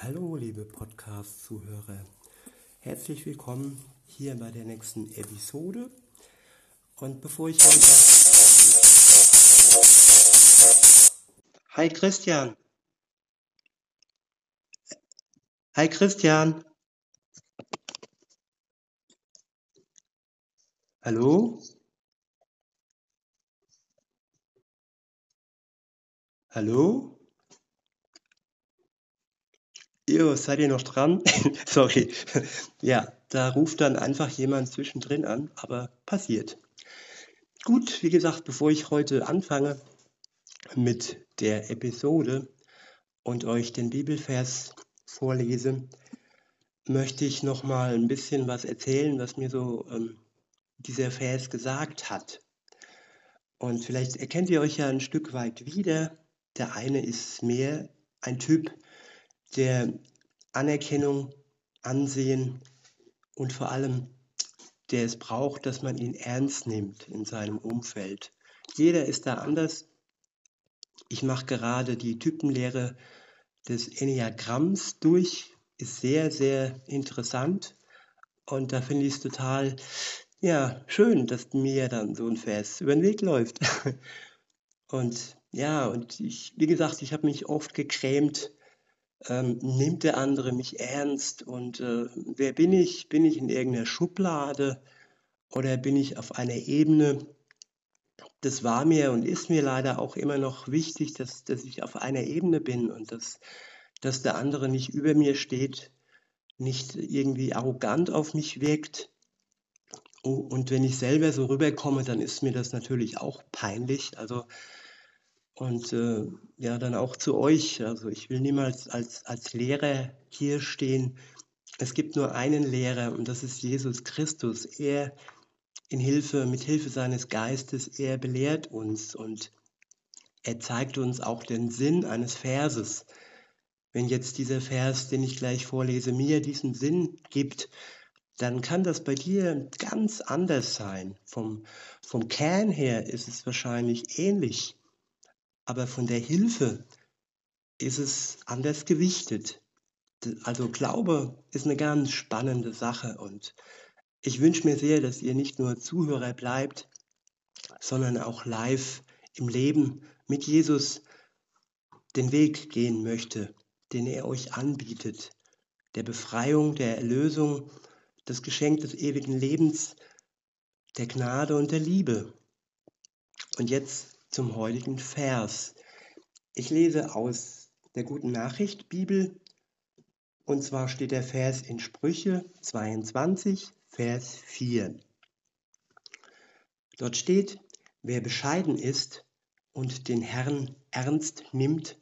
Hallo, liebe Podcast-Zuhörer. Herzlich willkommen hier bei der nächsten Episode. Und bevor ich. Hi Christian. Hi Christian. Hallo? Hallo? Jo, seid ihr noch dran? Sorry. Ja, da ruft dann einfach jemand zwischendrin an, aber passiert. Gut, wie gesagt, bevor ich heute anfange mit der Episode und euch den Bibelvers vorlese, möchte ich noch mal ein bisschen was erzählen, was mir so ähm, dieser Vers gesagt hat. Und vielleicht erkennt ihr euch ja ein Stück weit wieder. Der eine ist mehr ein Typ, der Anerkennung, Ansehen und vor allem der es braucht, dass man ihn ernst nimmt in seinem Umfeld. Jeder ist da anders. Ich mache gerade die Typenlehre des Enneagramms durch, ist sehr, sehr interessant und da finde ich es total ja, schön, dass mir dann so ein Vers über den Weg läuft. Und ja, und ich, wie gesagt, ich habe mich oft gekrämt, ähm, nimmt der andere mich ernst und äh, wer bin ich? Bin ich in irgendeiner Schublade oder bin ich auf einer Ebene? Das war mir und ist mir leider auch immer noch wichtig, dass, dass ich auf einer Ebene bin und dass, dass der andere nicht über mir steht, nicht irgendwie arrogant auf mich wirkt. Und wenn ich selber so rüberkomme, dann ist mir das natürlich auch peinlich. Also und äh, ja, dann auch zu euch. Also ich will niemals als, als Lehrer hier stehen. Es gibt nur einen Lehrer und das ist Jesus Christus. Er in Hilfe, mit Hilfe seines Geistes, er belehrt uns und er zeigt uns auch den Sinn eines Verses. Wenn jetzt dieser Vers, den ich gleich vorlese, mir diesen Sinn gibt, dann kann das bei dir ganz anders sein. Vom, vom Kern her ist es wahrscheinlich ähnlich aber von der Hilfe ist es anders gewichtet. Also Glaube ist eine ganz spannende Sache und ich wünsche mir sehr, dass ihr nicht nur Zuhörer bleibt, sondern auch live im Leben mit Jesus den Weg gehen möchte, den er euch anbietet, der Befreiung, der Erlösung, das Geschenk des ewigen Lebens, der Gnade und der Liebe. Und jetzt zum heutigen Vers. Ich lese aus der guten Nachricht Bibel und zwar steht der Vers in Sprüche 22, Vers 4. Dort steht, wer bescheiden ist und den Herrn ernst nimmt,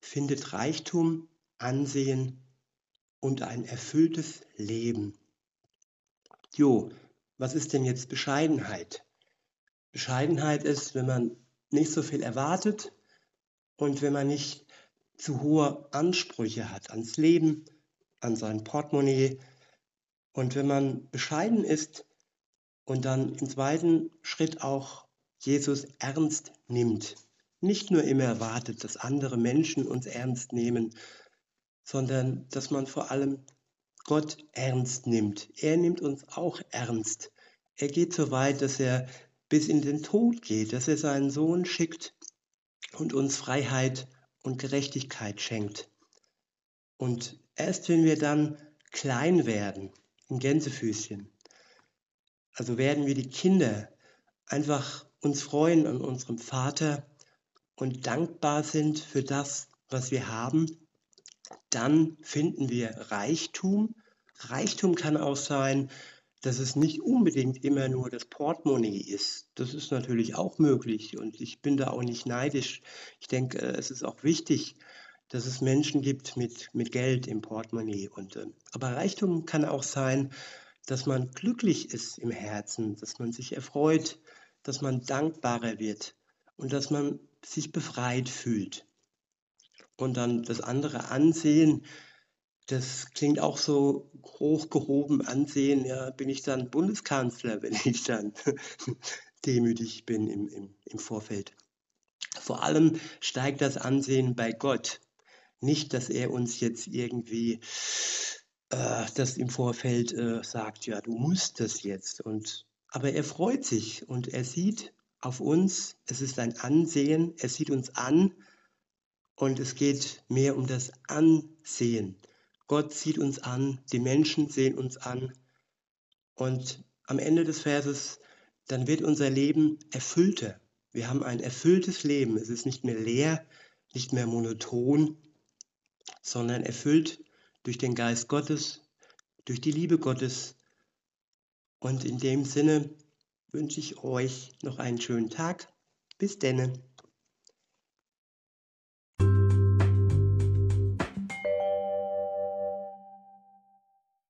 findet Reichtum, Ansehen und ein erfülltes Leben. Jo, was ist denn jetzt Bescheidenheit? Bescheidenheit ist, wenn man nicht so viel erwartet und wenn man nicht zu hohe Ansprüche hat ans Leben, an sein Portemonnaie und wenn man bescheiden ist und dann im zweiten Schritt auch Jesus ernst nimmt, nicht nur immer erwartet, dass andere Menschen uns ernst nehmen, sondern dass man vor allem Gott ernst nimmt. Er nimmt uns auch ernst. Er geht so weit, dass er bis in den Tod geht, dass er seinen Sohn schickt und uns Freiheit und Gerechtigkeit schenkt. Und erst wenn wir dann klein werden, im Gänsefüßchen, also werden wir die Kinder einfach uns freuen an unserem Vater und dankbar sind für das, was wir haben, dann finden wir Reichtum. Reichtum kann auch sein, dass es nicht unbedingt immer nur das Portemonnaie ist. Das ist natürlich auch möglich und ich bin da auch nicht neidisch. Ich denke, äh, es ist auch wichtig, dass es Menschen gibt mit, mit Geld im Portemonnaie. Und, äh, aber Reichtum kann auch sein, dass man glücklich ist im Herzen, dass man sich erfreut, dass man dankbarer wird und dass man sich befreit fühlt. Und dann das andere Ansehen, das klingt auch so hochgehoben ansehen, ja, bin ich dann Bundeskanzler, wenn ich dann demütig bin im, im, im Vorfeld. Vor allem steigt das Ansehen bei Gott. Nicht, dass er uns jetzt irgendwie äh, das im Vorfeld äh, sagt, ja, du musst das jetzt. Und, aber er freut sich und er sieht auf uns, es ist ein Ansehen, er sieht uns an und es geht mehr um das Ansehen. Gott sieht uns an, die Menschen sehen uns an und am Ende des Verses, dann wird unser Leben erfüllter. Wir haben ein erfülltes Leben. Es ist nicht mehr leer, nicht mehr monoton, sondern erfüllt durch den Geist Gottes, durch die Liebe Gottes. Und in dem Sinne wünsche ich euch noch einen schönen Tag. Bis denne.